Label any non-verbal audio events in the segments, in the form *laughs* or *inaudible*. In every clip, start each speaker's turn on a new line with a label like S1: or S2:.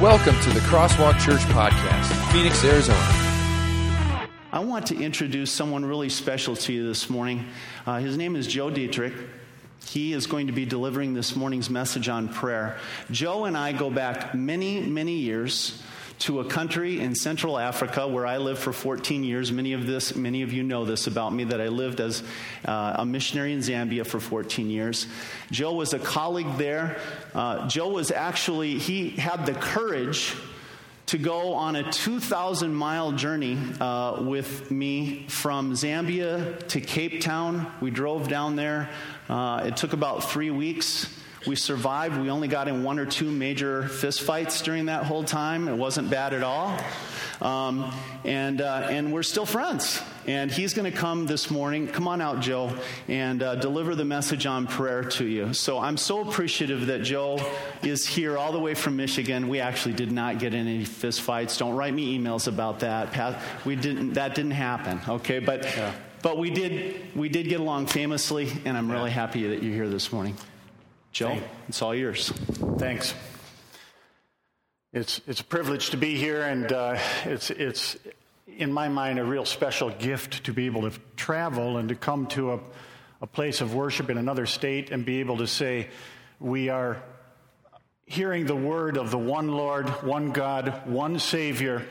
S1: Welcome to the Crosswalk Church Podcast, Phoenix, Arizona.
S2: I want to introduce someone really special to you this morning. Uh, his name is Joe Dietrich. He is going to be delivering this morning's message on prayer. Joe and I go back many, many years to a country in Central Africa where I lived for 14 years. Many of this, many of you know this about me that I lived as uh, a missionary in Zambia for 14 years. Joe was a colleague there. Uh, Joe was actually he had the courage to go on a 2,000 mile journey uh, with me from Zambia to Cape Town. We drove down there. Uh, it took about three weeks. We survived. We only got in one or two major fistfights during that whole time. It wasn't bad at all. Um, and, uh, and we're still friends. And he's going to come this morning. Come on out, Joe, and uh, deliver the message on prayer to you. So I'm so appreciative that Joe is here all the way from Michigan. We actually did not get in any fistfights. Don't write me emails about that. We didn't, that didn't happen, okay? But, yeah. but we, did, we did get along famously, and I'm really happy that you're here this morning. Joe, Thanks. it's all yours.
S3: Thanks. It's, it's a privilege to be here, and uh, it's, it's, in my mind, a real special gift to be able to travel and to come to a, a place of worship in another state and be able to say, We are hearing the word of the one Lord, one God, one Savior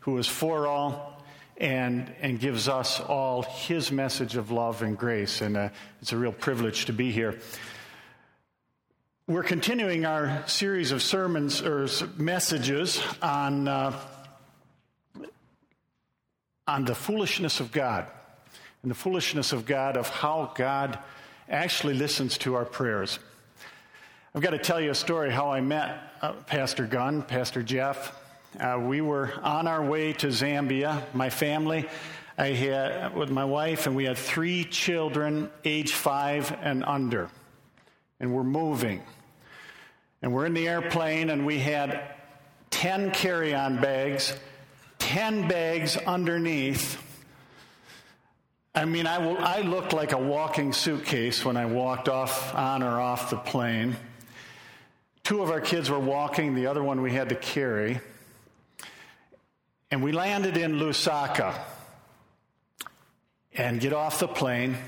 S3: who is for all and, and gives us all his message of love and grace. And uh, it's a real privilege to be here. We're continuing our series of sermons or messages on, uh, on the foolishness of God and the foolishness of God, of how God actually listens to our prayers. I've got to tell you a story how I met uh, Pastor Gunn, Pastor Jeff. Uh, we were on our way to Zambia, my family. I had with my wife, and we had three children, age five and under and we're moving. And we're in the airplane, and we had 10 carry on bags, 10 bags underneath. I mean, I, I looked like a walking suitcase when I walked off on or off the plane. Two of our kids were walking, the other one we had to carry. And we landed in Lusaka and get off the plane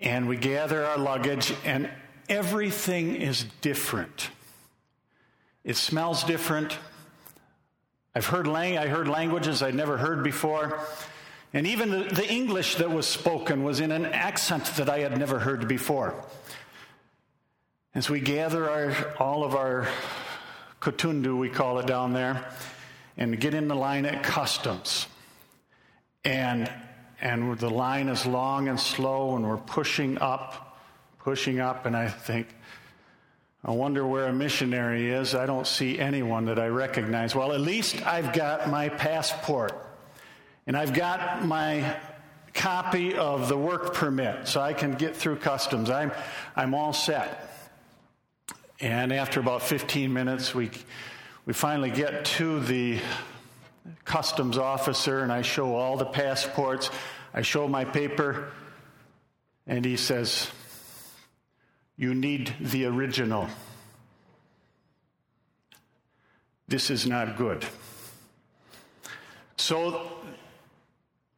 S3: and we gather our luggage, and everything is different. It smells different. I've heard lang- I heard languages I'd never heard before. And even the, the English that was spoken was in an accent that I had never heard before. As we gather our, all of our kutundu, we call it down there, and get in the line at customs. And and the line is long and slow, and we're pushing up, pushing up, and I think, I wonder where a missionary is. I don't see anyone that I recognize. Well, at least I've got my passport, and I've got my copy of the work permit, so I can get through customs. I'm, I'm all set. And after about 15 minutes, we, we finally get to the customs officer and I show all the passports. I show my paper, and he says, You need the original. This is not good. So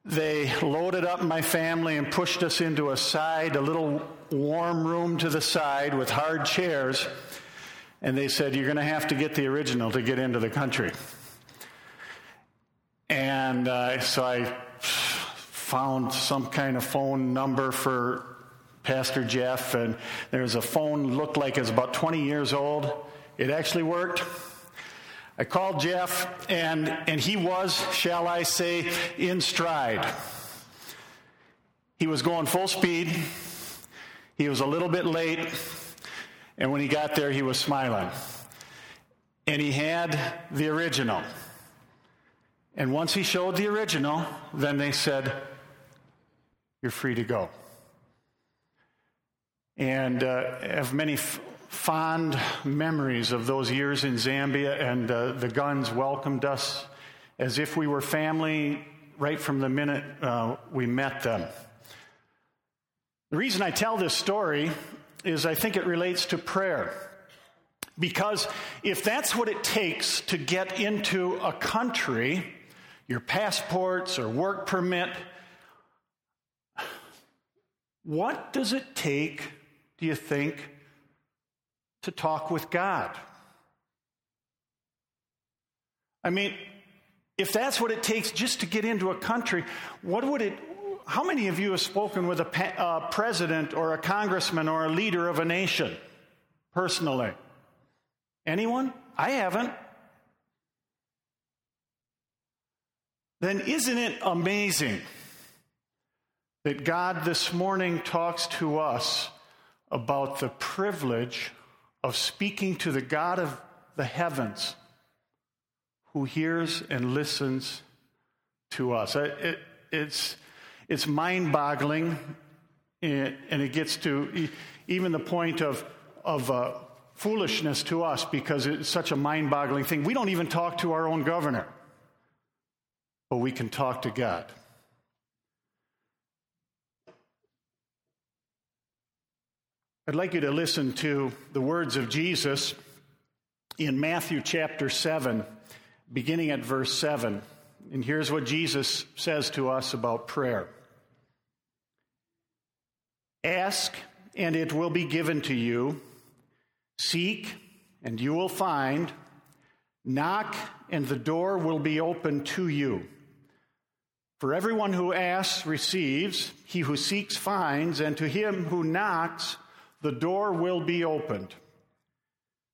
S3: they loaded up my family and pushed us into a side, a little warm room to the side with hard chairs. And they said, You're going to have to get the original to get into the country. And uh, so I found some kind of phone number for Pastor Jeff, and there's a phone looked like it was about 20 years old. It actually worked. I called Jeff, and, and he was, shall I say, in stride. He was going full speed. He was a little bit late, and when he got there, he was smiling. And he had the original. And once he showed the original, then they said, You're free to go. And uh, have many f- fond memories of those years in Zambia, and uh, the Gunns welcomed us as if we were family right from the minute uh, we met them. The reason I tell this story is I think it relates to prayer. Because if that's what it takes to get into a country, your passports or work permit, what does it take, do you think, to talk with God? I mean, if that's what it takes just to get into a country, what would it how many of you have spoken with a president or a congressman or a leader of a nation personally? Anyone? I haven't. Then isn't it amazing that God this morning talks to us about the privilege of speaking to the God of the heavens who hears and listens to us? It, it, it's, it's mind boggling, and it gets to even the point of, of uh, foolishness to us because it's such a mind boggling thing. We don't even talk to our own governor, but we can talk to God. I'd like you to listen to the words of Jesus in Matthew chapter 7, beginning at verse 7. And here's what Jesus says to us about prayer Ask, and it will be given to you. Seek, and you will find. Knock, and the door will be open to you. For everyone who asks receives, he who seeks finds, and to him who knocks, the door will be opened.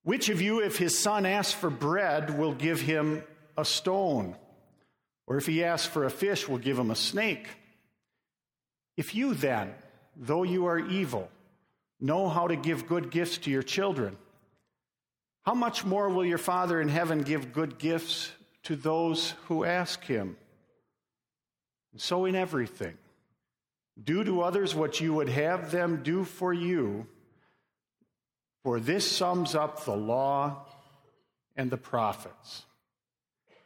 S3: Which of you, if his son asks for bread, will give him a stone? Or if he asks for a fish, will give him a snake? If you then, though you are evil, know how to give good gifts to your children, how much more will your Father in heaven give good gifts to those who ask him? And so, in everything, do to others what you would have them do for you, for this sums up the law and the prophets.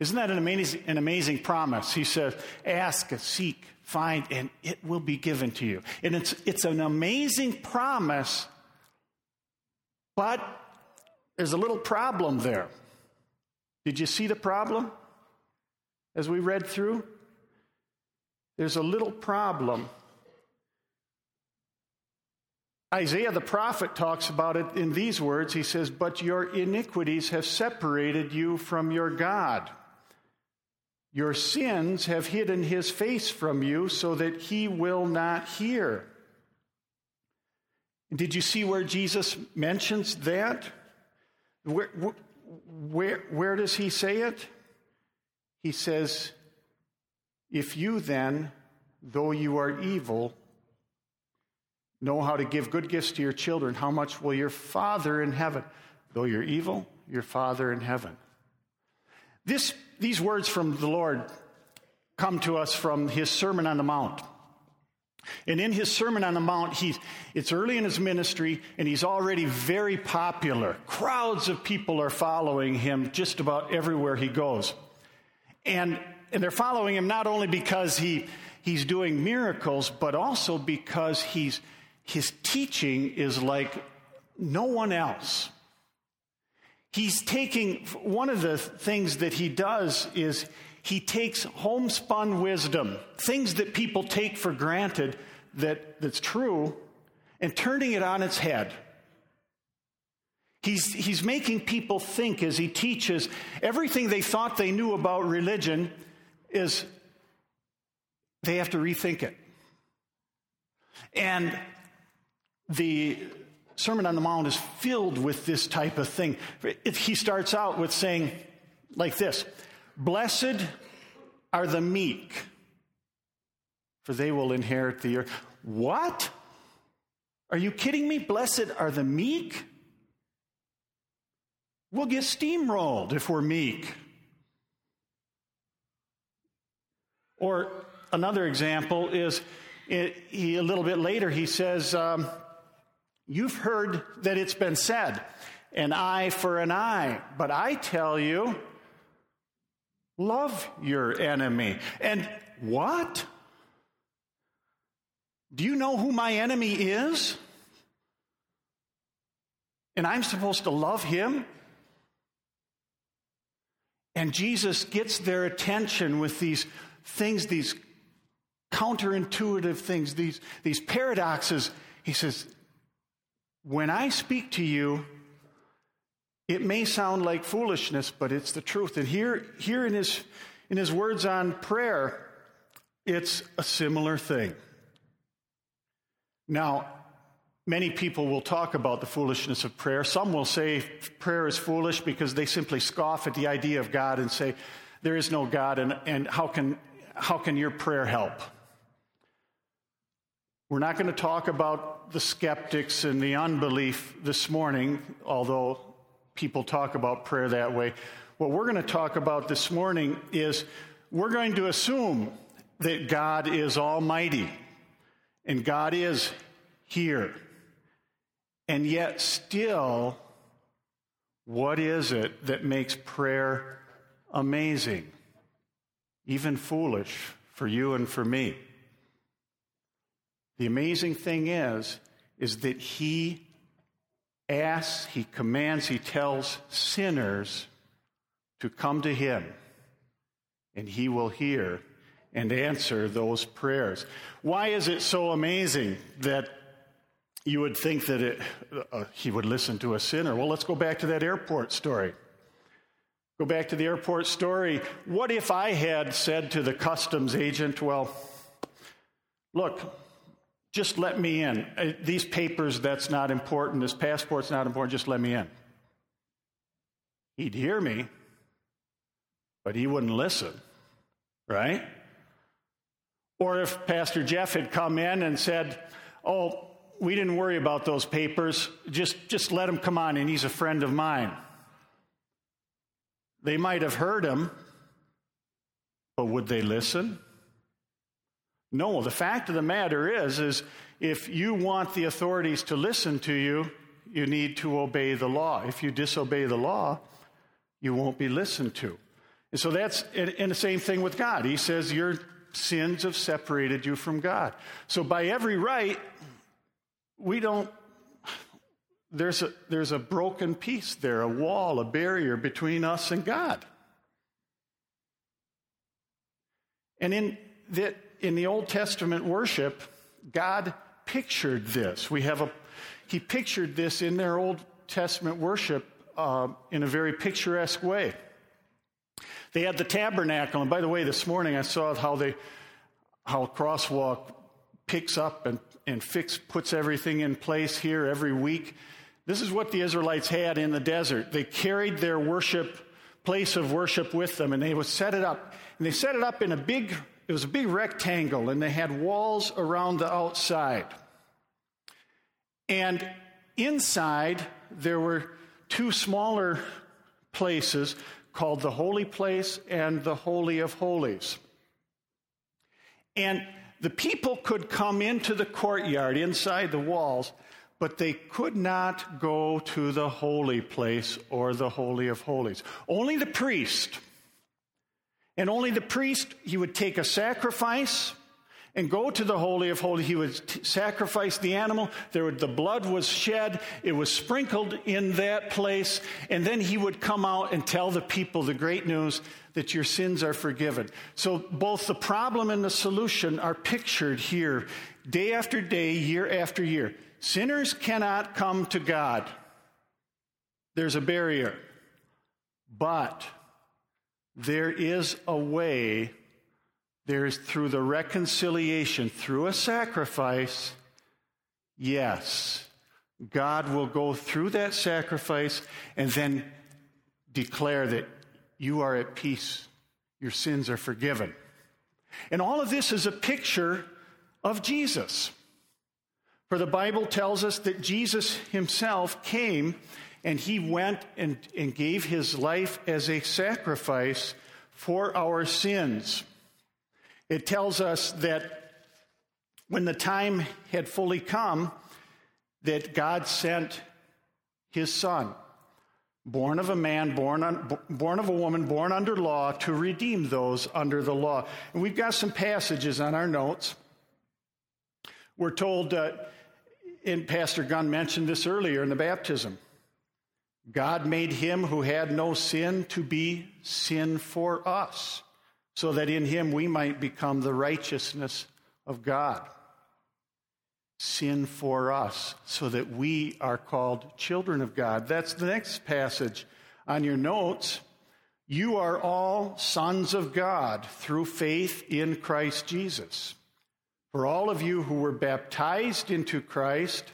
S3: Isn't that an amazing, an amazing promise? He says, Ask, seek, find, and it will be given to you. And it's, it's an amazing promise, but there's a little problem there. Did you see the problem as we read through? There's a little problem. Isaiah the prophet talks about it in these words. He says, But your iniquities have separated you from your God. Your sins have hidden his face from you so that he will not hear. Did you see where Jesus mentions that? Where, where, where does he say it? He says, If you then, though you are evil, know how to give good gifts to your children, how much will your Father in heaven, though you're evil, your Father in heaven? This these words from the Lord come to us from his Sermon on the Mount. And in his Sermon on the Mount, he, it's early in his ministry, and he's already very popular. Crowds of people are following him just about everywhere he goes. And, and they're following him not only because he, he's doing miracles, but also because he's, his teaching is like no one else. He's taking, one of the things that he does is he takes homespun wisdom, things that people take for granted that, that's true, and turning it on its head. He's, he's making people think as he teaches everything they thought they knew about religion is they have to rethink it. And the Sermon on the Mount is filled with this type of thing. He starts out with saying, like this Blessed are the meek, for they will inherit the earth. What? Are you kidding me? Blessed are the meek? We'll get steamrolled if we're meek. Or another example is he, a little bit later, he says, um, You've heard that it's been said, an eye for an eye. But I tell you, love your enemy. And what? Do you know who my enemy is? And I'm supposed to love him? And Jesus gets their attention with these things, these counterintuitive things, these, these paradoxes. He says, When I speak to you, it may sound like foolishness, but it's the truth. And here, here in, his, in his words on prayer, it's a similar thing. Now, many people will talk about the foolishness of prayer. Some will say prayer is foolish because they simply scoff at the idea of God and say, there is no God, and, and how, can, how can your prayer help? We're not going to talk about the skeptics and the unbelief this morning, although people talk about prayer that way. What we're going to talk about this morning is we're going to assume that God is almighty and God is here. And yet, still, what is it that makes prayer amazing, even foolish for you and for me? The amazing thing is, is that he asks, he commands, he tells sinners to come to him, and he will hear and answer those prayers. Why is it so amazing that you would think that it, uh, he would listen to a sinner? Well, let's go back to that airport story. Go back to the airport story. What if I had said to the customs agent, well, look, just let me in. Uh, these papers, that's not important. This passport's not important. Just let me in. He'd hear me, but he wouldn't listen, right? Or if Pastor Jeff had come in and said, Oh, we didn't worry about those papers, just, just let him come on and he's a friend of mine. They might have heard him, but would they listen? No, the fact of the matter is is if you want the authorities to listen to you, you need to obey the law. If you disobey the law, you won't be listened to. And so that's in the same thing with God. He says you're sins have separated you from God. So, by every right, we don't, there's a, there's a broken piece there, a wall, a barrier between us and God. And in the, in the Old Testament worship, God pictured this. We have a, he pictured this in their Old Testament worship uh, in a very picturesque way. They had the tabernacle, and by the way, this morning I saw how they how Crosswalk picks up and, and fix, puts everything in place here every week. This is what the Israelites had in the desert. They carried their worship, place of worship with them, and they would set it up. And they set it up in a big, it was a big rectangle, and they had walls around the outside. And inside, there were two smaller places called the Holy Place and the Holy of Holies. And the people could come into the courtyard inside the walls, but they could not go to the holy place or the Holy of Holies. Only the priest. And only the priest, he would take a sacrifice and go to the Holy of Holies. He would t- sacrifice the animal. There would, the blood was shed. It was sprinkled in that place. And then he would come out and tell the people the great news that your sins are forgiven. So both the problem and the solution are pictured here day after day, year after year. Sinners cannot come to God. There's a barrier. But there is a way there is through the reconciliation, through a sacrifice, yes, God will go through that sacrifice and then declare that you are at peace, your sins are forgiven. And all of this is a picture of Jesus. For the Bible tells us that Jesus himself came and he went and, and gave his life as a sacrifice for our sins. It tells us that when the time had fully come, that God sent his son, born of a man, born, born of a woman, born under law, to redeem those under the law. And we've got some passages on our notes. We're told, uh, and Pastor Gunn mentioned this earlier in the baptism. God made him who had no sin to be sin for us, so that in him we might become the righteousness of God. Sin for us, so that we are called children of God. That's the next passage on your notes. You are all sons of God through faith in Christ Jesus. For all of you who were baptized into Christ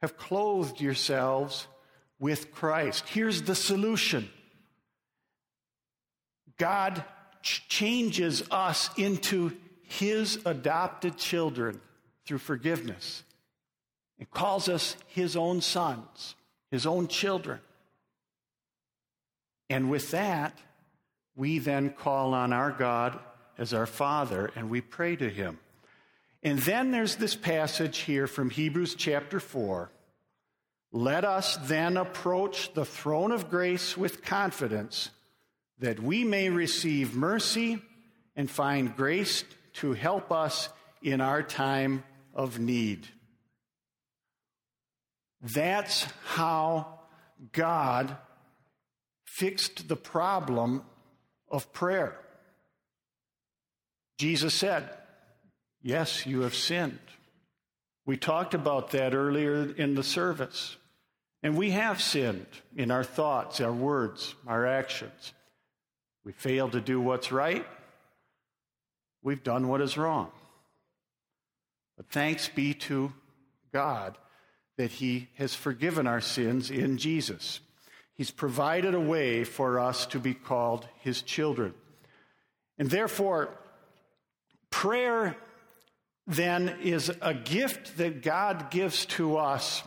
S3: have clothed yourselves with Christ. Here's the solution God ch- changes us into his adopted children through forgiveness and calls us his own sons, his own children. And with that, we then call on our God as our Father and we pray to him. And then there's this passage here from Hebrews chapter 4 let us then approach the throne of grace with confidence that we may receive mercy and find grace to help us in our time of need. That's how God fixed the problem of prayer. Jesus said, Yes, you have sinned. We talked about that earlier in the service. And we have sinned in our thoughts, our words, our actions. We fail to do what's right. We've done what is wrong. But thanks be to God that He has forgiven our sins in Jesus. He's provided a way for us to be called His children. And therefore, prayer then is a gift that God gives to us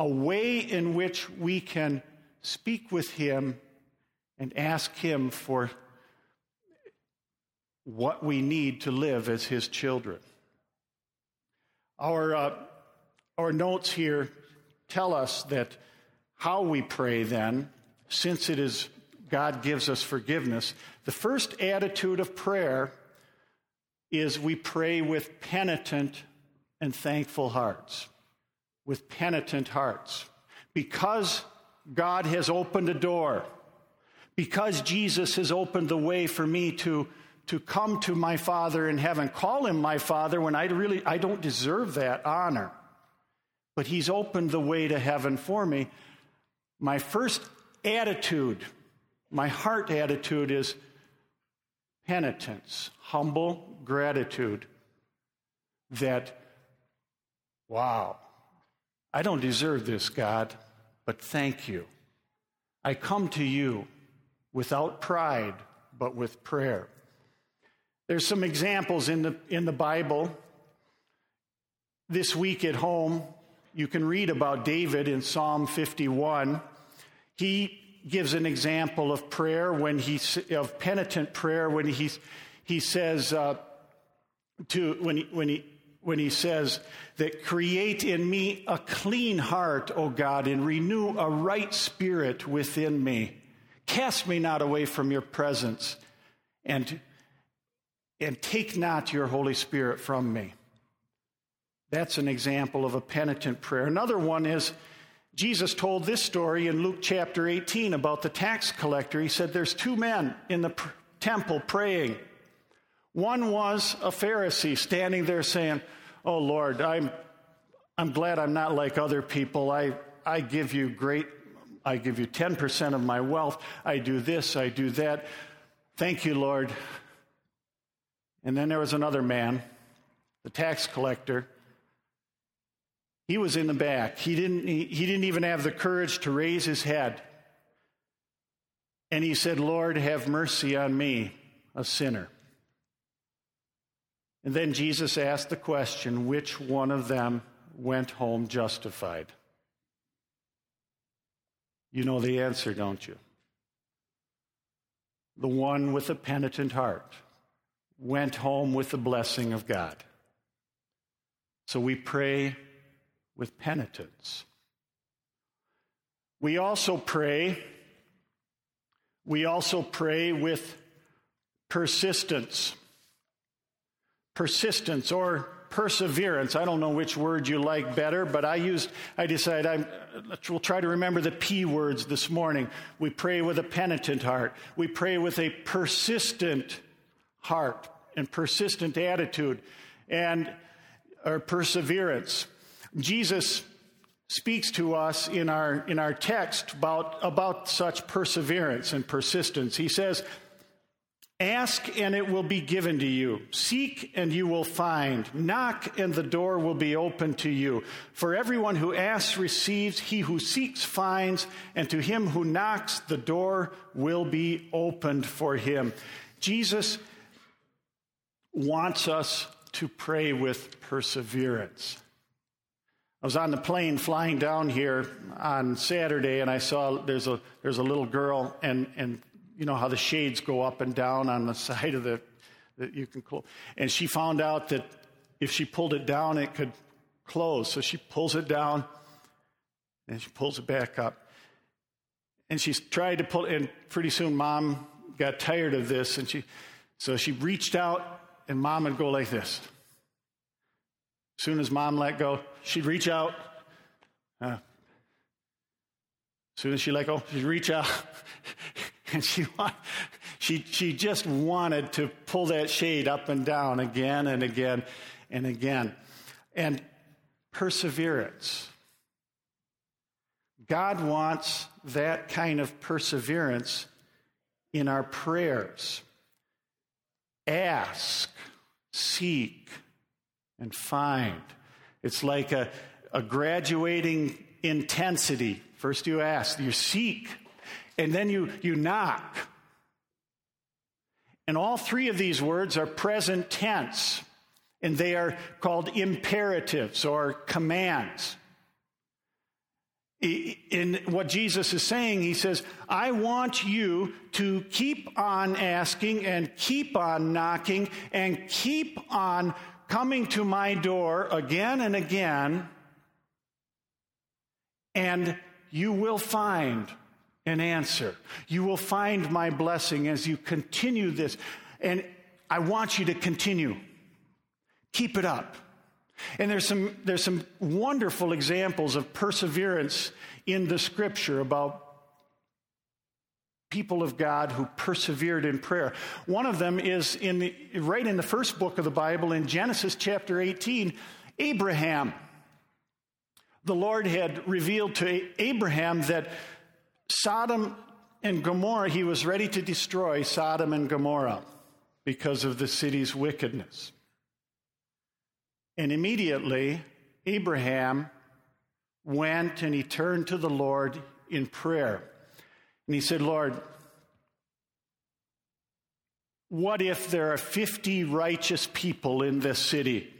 S3: a way in which we can speak with Him and ask Him for what we need to live as His children. Our, uh, our notes here tell us that how we pray then, since it is God gives us forgiveness, the first attitude of prayer is we pray with penitent and thankful hearts with penitent hearts. Because God has opened a door, because Jesus has opened the way for me to, to come to my Father in heaven, call him my Father when I really I don't deserve that honor. But he's opened the way to heaven for me. My first attitude, my heart attitude is penitence, humble gratitude that, wow, I don't deserve this, God, but thank you. I come to you without pride, but with prayer. There's some examples in the, in the Bible. This week at home, you can read about David in Psalm 51. He gives an example of prayer when he of penitent prayer when he he says uh, to when he, when he when he says that create in me a clean heart, O God, and renew a right spirit within me. Cast me not away from your presence and, and take not your Holy Spirit from me. That's an example of a penitent prayer. Another one is Jesus told this story in Luke chapter 18 about the tax collector. He said, There's two men in the pr- temple praying. One was a Pharisee standing there saying, Oh Lord, I'm, I'm glad I'm not like other people. I, I give you great, I give you 10% of my wealth. I do this, I do that. Thank you, Lord. And then there was another man, the tax collector. He was in the back. He didn't, he, he didn't even have the courage to raise his head. And he said, Lord, have mercy on me, a sinner. And then Jesus asked the question which one of them went home justified? You know the answer, don't you? The one with a penitent heart went home with the blessing of God. So we pray with penitence. We also pray we also pray with persistence persistence or perseverance. I don't know which word you like better, but I used, I decided I will try to remember the P words this morning. We pray with a penitent heart. We pray with a persistent heart and persistent attitude and our perseverance. Jesus speaks to us in our, in our text about, about such perseverance and persistence. He says, Ask and it will be given to you. Seek and you will find. Knock and the door will be open to you. For everyone who asks receives, he who seeks finds, and to him who knocks the door will be opened for him. Jesus wants us to pray with perseverance. I was on the plane flying down here on Saturday, and I saw there's a there's a little girl, and and you know how the shades go up and down on the *laughs* side of the that you can close. And she found out that if she pulled it down, it could close. So she pulls it down and she pulls it back up. And she's tried to pull, and pretty soon mom got tired of this, and she, so she reached out, and mom would go like this. As soon as mom let go, she'd reach out. Uh, as soon as she let go, she'd reach out. *laughs* *laughs* And she, she, she just wanted to pull that shade up and down again and again and again. And perseverance. God wants that kind of perseverance in our prayers. Ask, seek, and find. It's like a, a graduating intensity. First you ask, you seek, and then you, you knock. And all three of these words are present tense, and they are called imperatives or commands. In what Jesus is saying, he says, I want you to keep on asking and keep on knocking and keep on coming to my door again and again, and you will find an answer. You will find my blessing as you continue this. And I want you to continue. Keep it up. And there's some, there's some wonderful examples of perseverance in the scripture about people of God who persevered in prayer. One of them is in the, right in the first book of the Bible in Genesis chapter 18, Abraham. The Lord had revealed to Abraham that Sodom and Gomorrah, he was ready to destroy Sodom and Gomorrah because of the city's wickedness. And immediately, Abraham went and he turned to the Lord in prayer. And he said, Lord, what if there are 50 righteous people in this city?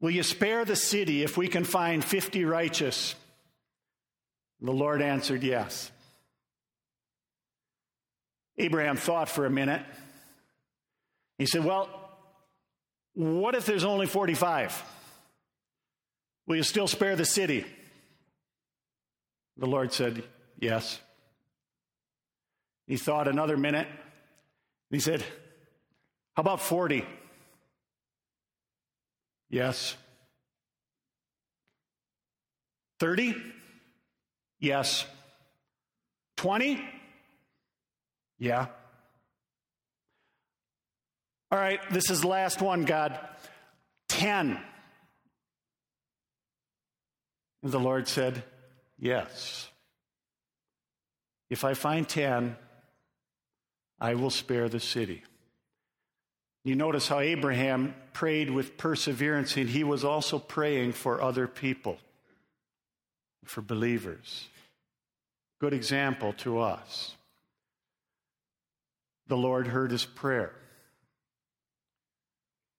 S3: Will you spare the city if we can find 50 righteous? The Lord answered, Yes. Abraham thought for a minute. He said, Well, what if there's only 45? Will you still spare the city? The Lord said, Yes. He thought another minute. He said, How about 40? Yes. 30? Yes. 20? Yeah. All right, this is the last one, God. 10. And the Lord said, Yes. If I find 10, I will spare the city. You notice how Abraham prayed with perseverance, and he was also praying for other people, for believers good example to us. The Lord heard his prayer.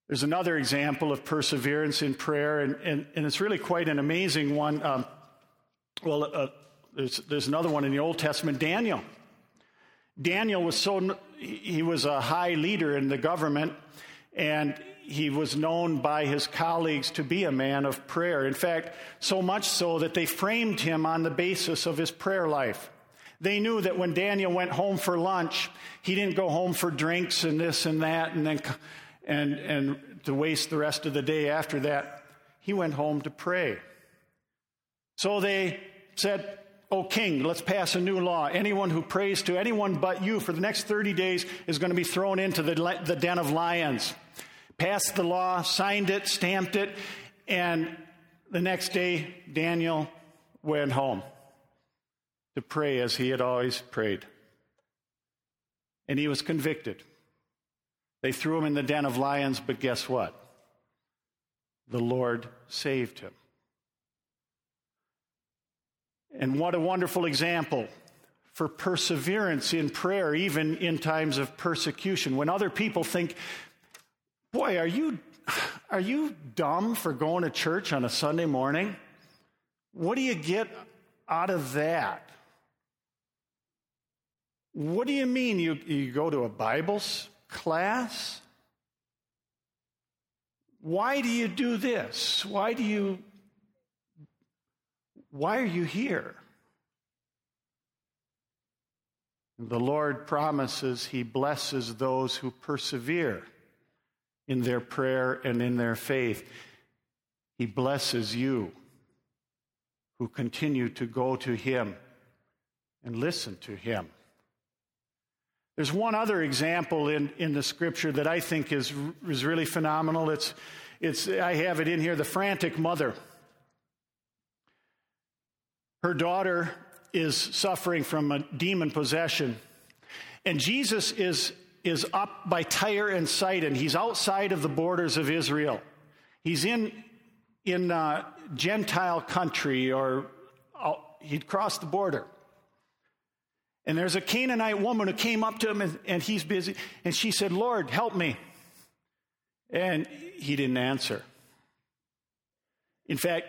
S3: There's another example of perseverance in prayer, and, and, and it's really quite an amazing one. Um, well, uh, there's, there's another one in the Old Testament Daniel. Daniel was so, he was a high leader in the government, and he was known by his colleagues to be a man of prayer. In fact, so much so that they framed him on the basis of his prayer life. They knew that when Daniel went home for lunch, he didn't go home for drinks and this and that and then and, and to waste the rest of the day after that. He went home to pray. So they said, O king, let's pass a new law. Anyone who prays to anyone but you for the next 30 days is going to be thrown into the, the den of lions. Passed the law, signed it, stamped it, and the next day, Daniel went home to pray as he had always prayed. And he was convicted. They threw him in the den of lions, but guess what? The Lord saved him. And what a wonderful example for perseverance in prayer, even in times of persecution. When other people think, boy, are you, are you dumb for going to church on a Sunday morning? What do you get out of that? What do you mean you, you go to a Bible class? Why do you do this? Why do you why are you here? The Lord promises He blesses those who persevere in their prayer and in their faith. He blesses you who continue to go to Him and listen to Him. There's one other example in, in the scripture that I think is, is really phenomenal. It's, it's, I have it in here the frantic mother. Her daughter is suffering from a demon possession. And Jesus is, is up by Tyre and Sidon. He's outside of the borders of Israel. He's in, in uh, Gentile country, or uh, he'd crossed the border. And there's a Canaanite woman who came up to him, and, and he's busy. And she said, Lord, help me. And he didn't answer. In fact,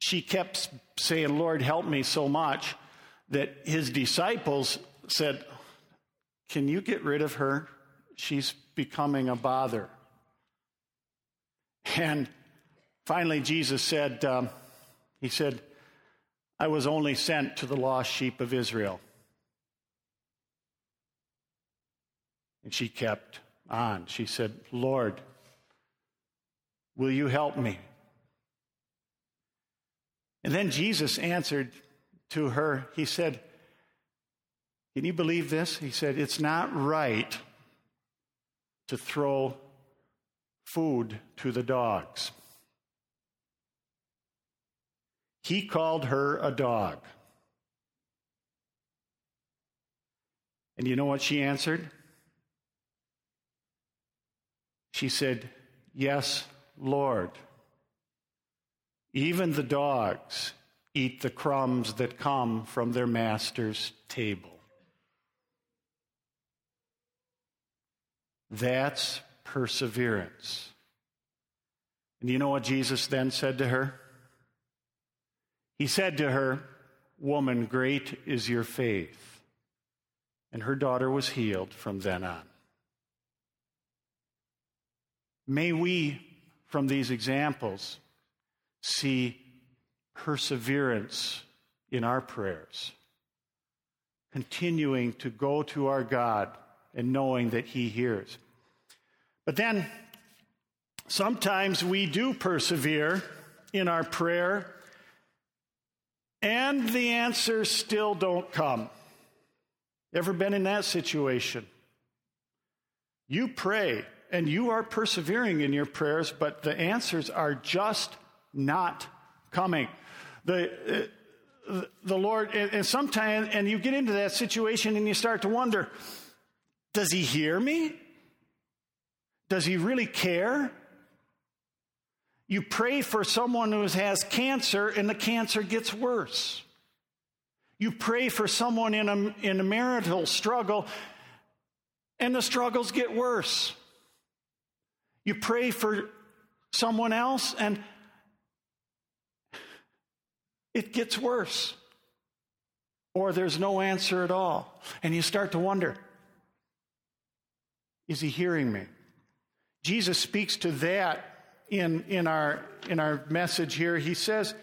S3: she kept saying, Lord, help me so much that his disciples said, Can you get rid of her? She's becoming a bother. And finally, Jesus said, um, He said, I was only sent to the lost sheep of Israel. And she kept on. She said, Lord, will you help me? And then Jesus answered to her, He said, Can you believe this? He said, It's not right to throw food to the dogs. He called her a dog. And you know what she answered? She said, Yes, Lord. Even the dogs eat the crumbs that come from their master's table. That's perseverance. And you know what Jesus then said to her? He said to her, Woman, great is your faith. And her daughter was healed from then on. May we, from these examples, see perseverance in our prayers, continuing to go to our God and knowing that He hears. But then, sometimes we do persevere in our prayer, and the answers still don't come. Ever been in that situation? You pray and you are persevering in your prayers, but the answers are just not coming. The, uh, the Lord, and, and sometimes, and you get into that situation and you start to wonder does he hear me? Does he really care? You pray for someone who has cancer and the cancer gets worse. You pray for someone in a, in a marital struggle and the struggles get worse. You pray for someone else and it gets worse. Or there's no answer at all. And you start to wonder is he hearing me? Jesus speaks to that in, in, our, in our message here. He says,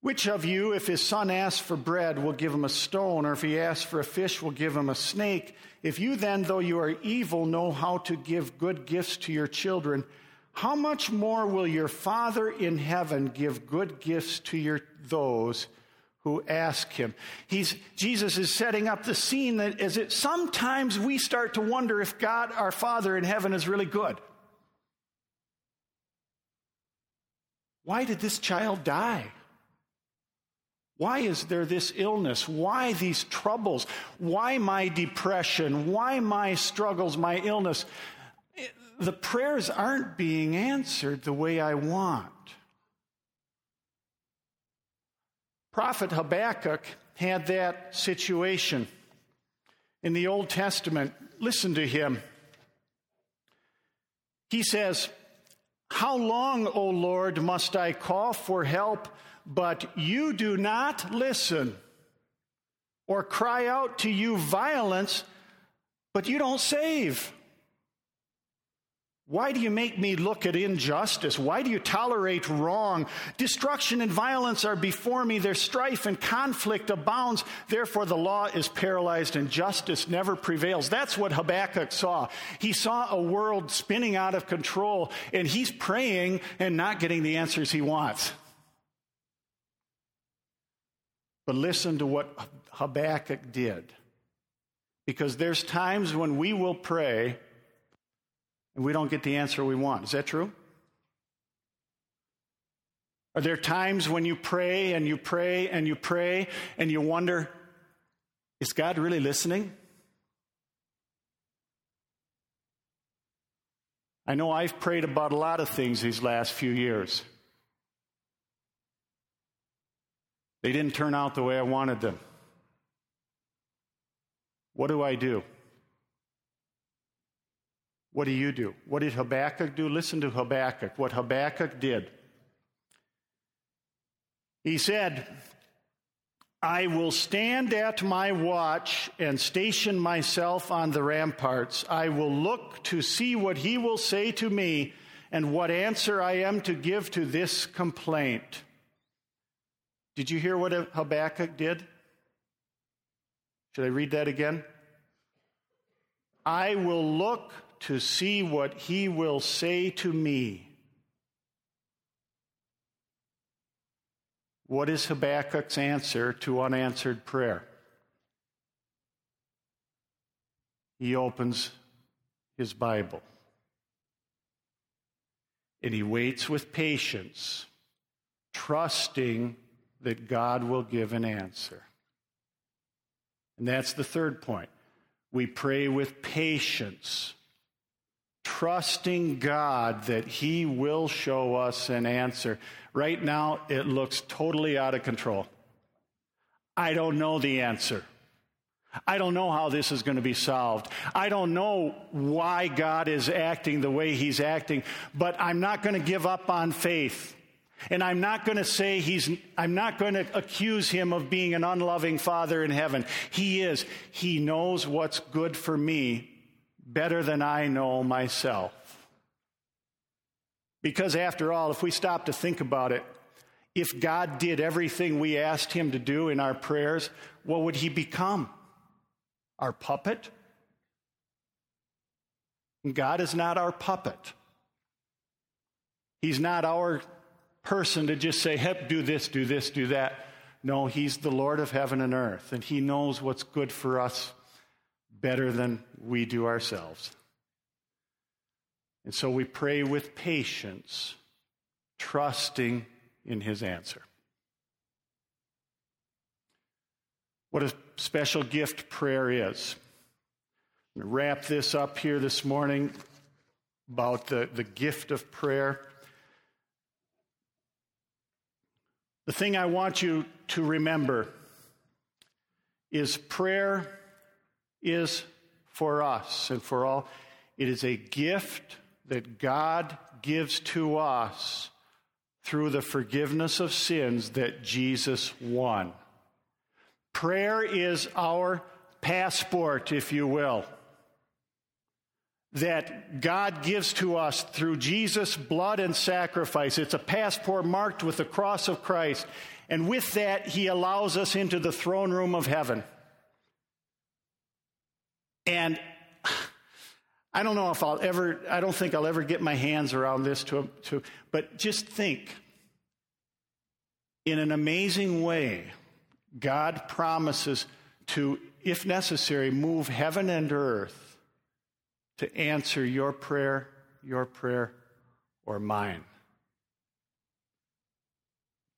S3: Which of you, if his son asks for bread, will give him a stone, or if he asks for a fish, will give him a snake? If you then, though you are evil, know how to give good gifts to your children, how much more will your Father in heaven give good gifts to your, those who ask him? He's, Jesus is setting up the scene that it, sometimes we start to wonder if God, our Father in heaven, is really good. Why did this child die? Why is there this illness? Why these troubles? Why my depression? Why my struggles, my illness? The prayers aren't being answered the way I want. Prophet Habakkuk had that situation in the Old Testament. Listen to him. He says, How long, O Lord, must I call for help? but you do not listen, or cry out to you violence, but you don't save. Why do you make me look at injustice? Why do you tolerate wrong? Destruction and violence are before me. Their strife and conflict abounds. Therefore, the law is paralyzed and justice never prevails. That's what Habakkuk saw. He saw a world spinning out of control, and he's praying and not getting the answers he wants. But listen to what Habakkuk did. Because there's times when we will pray and we don't get the answer we want. Is that true? Are there times when you pray and you pray and you pray and you wonder, is God really listening? I know I've prayed about a lot of things these last few years. They didn't turn out the way I wanted them. What do I do? What do you do? What did Habakkuk do? Listen to Habakkuk, what Habakkuk did. He said, I will stand at my watch and station myself on the ramparts. I will look to see what he will say to me and what answer I am to give to this complaint. Did you hear what Habakkuk did? Should I read that again? I will look to see what he will say to me. What is Habakkuk's answer to unanswered prayer? He opens his Bible and he waits with patience, trusting that God will give an answer. And that's the third point. We pray with patience, trusting God that He will show us an answer. Right now, it looks totally out of control. I don't know the answer. I don't know how this is going to be solved. I don't know why God is acting the way He's acting, but I'm not going to give up on faith. And I'm not going to say he's, I'm not going to accuse him of being an unloving father in heaven. He is. He knows what's good for me better than I know myself. Because after all, if we stop to think about it, if God did everything we asked him to do in our prayers, what would he become? Our puppet? God is not our puppet. He's not our person to just say, hey, do this, do this, do that. No, He's the Lord of heaven and earth, and He knows what's good for us better than we do ourselves. And so we pray with patience, trusting in His answer. What a special gift prayer is. I'm going to wrap this up here this morning about the, the gift of prayer. The thing I want you to remember is prayer is for us and for all. It is a gift that God gives to us through the forgiveness of sins that Jesus won. Prayer is our passport, if you will that God gives to us through Jesus' blood and sacrifice. It's a passport marked with the cross of Christ. And with that, he allows us into the throne room of heaven. And I don't know if I'll ever, I don't think I'll ever get my hands around this to, to but just think in an amazing way, God promises to, if necessary, move heaven and earth to answer your prayer, your prayer, or mine.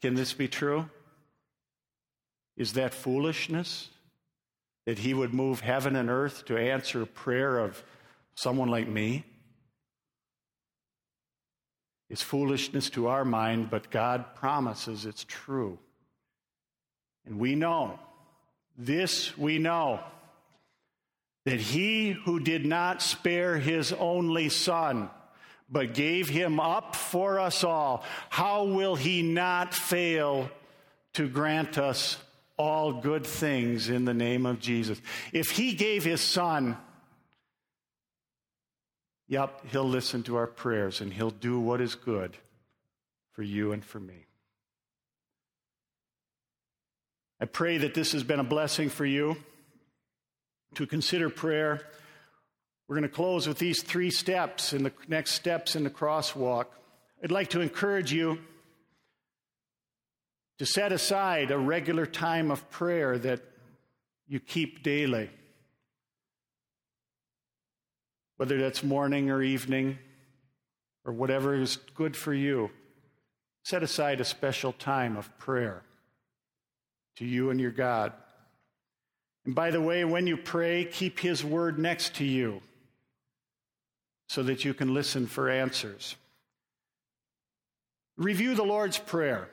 S3: Can this be true? Is that foolishness? That he would move heaven and earth to answer a prayer of someone like me? It's foolishness to our mind, but God promises it's true. And we know, this we know, that he who did not spare his only son, but gave him up for us all, how will he not fail to grant us all good things in the name of Jesus? If he gave his son, Yep, He'll listen to our prayers and He'll do what is good for you and for me. I pray that this has been a blessing for you to consider prayer. We're going to close with these three steps in the next steps in the crosswalk. I'd like to encourage you to set aside a regular time of prayer that you keep daily whether that's morning or evening or whatever is good for you. Set aside a special time of prayer to you and your God. And by the way, when you pray, keep His word next to you so that you can listen for answers. Review the Lord's Prayer.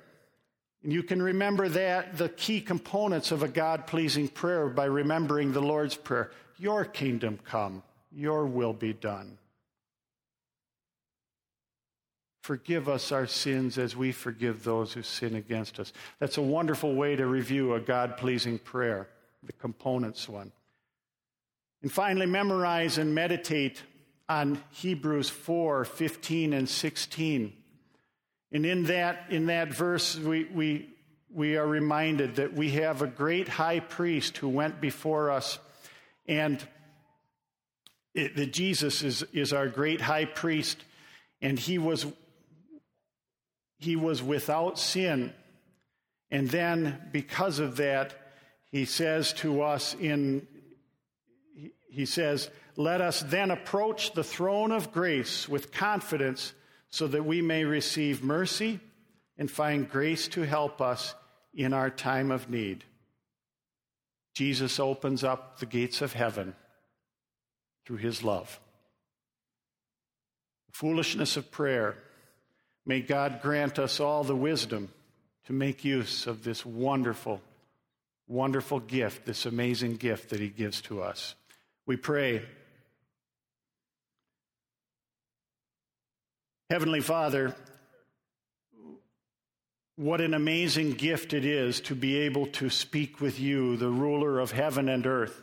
S3: And you can remember that the key components of a God pleasing prayer by remembering the Lord's Prayer. Your kingdom come, your will be done. Forgive us our sins as we forgive those who sin against us. That's a wonderful way to review a God pleasing prayer, the components one. And finally, memorize and meditate on Hebrews 4 15 and 16. And in that, in that verse, we, we, we are reminded that we have a great high priest who went before us and it, that Jesus is, is our great high priest, and he was, he was without sin. And then, because of that, he says to us in, he says, Let us then approach the throne of grace with confidence so that we may receive mercy and find grace to help us in our time of need. Jesus opens up the gates of heaven through his love. The foolishness of prayer. May God grant us all the wisdom to make use of this wonderful, wonderful gift, this amazing gift that he gives to us. We pray. Heavenly Father, what an amazing gift it is to be able to speak with you, the ruler of heaven and earth.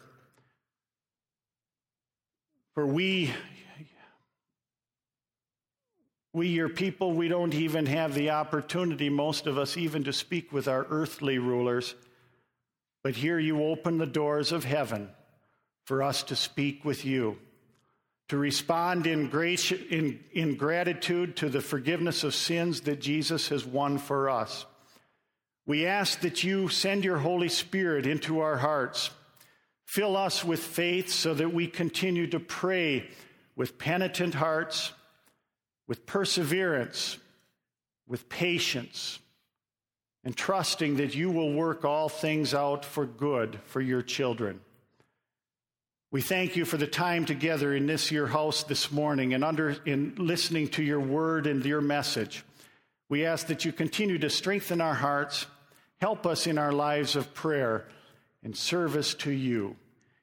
S3: For we, we, your people, we don't even have the opportunity, most of us, even to speak with our earthly rulers. But here you open the doors of heaven for us to speak with you, to respond in, grace, in, in gratitude to the forgiveness of sins that Jesus has won for us. We ask that you send your Holy Spirit into our hearts Fill us with faith so that we continue to pray with penitent hearts, with perseverance, with patience, and trusting that you will work all things out for good for your children. We thank you for the time together in this your house this morning and under in listening to your word and your message. We ask that you continue to strengthen our hearts, help us in our lives of prayer and service to you.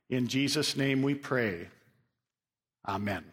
S3: In Jesus' name we pray. Amen.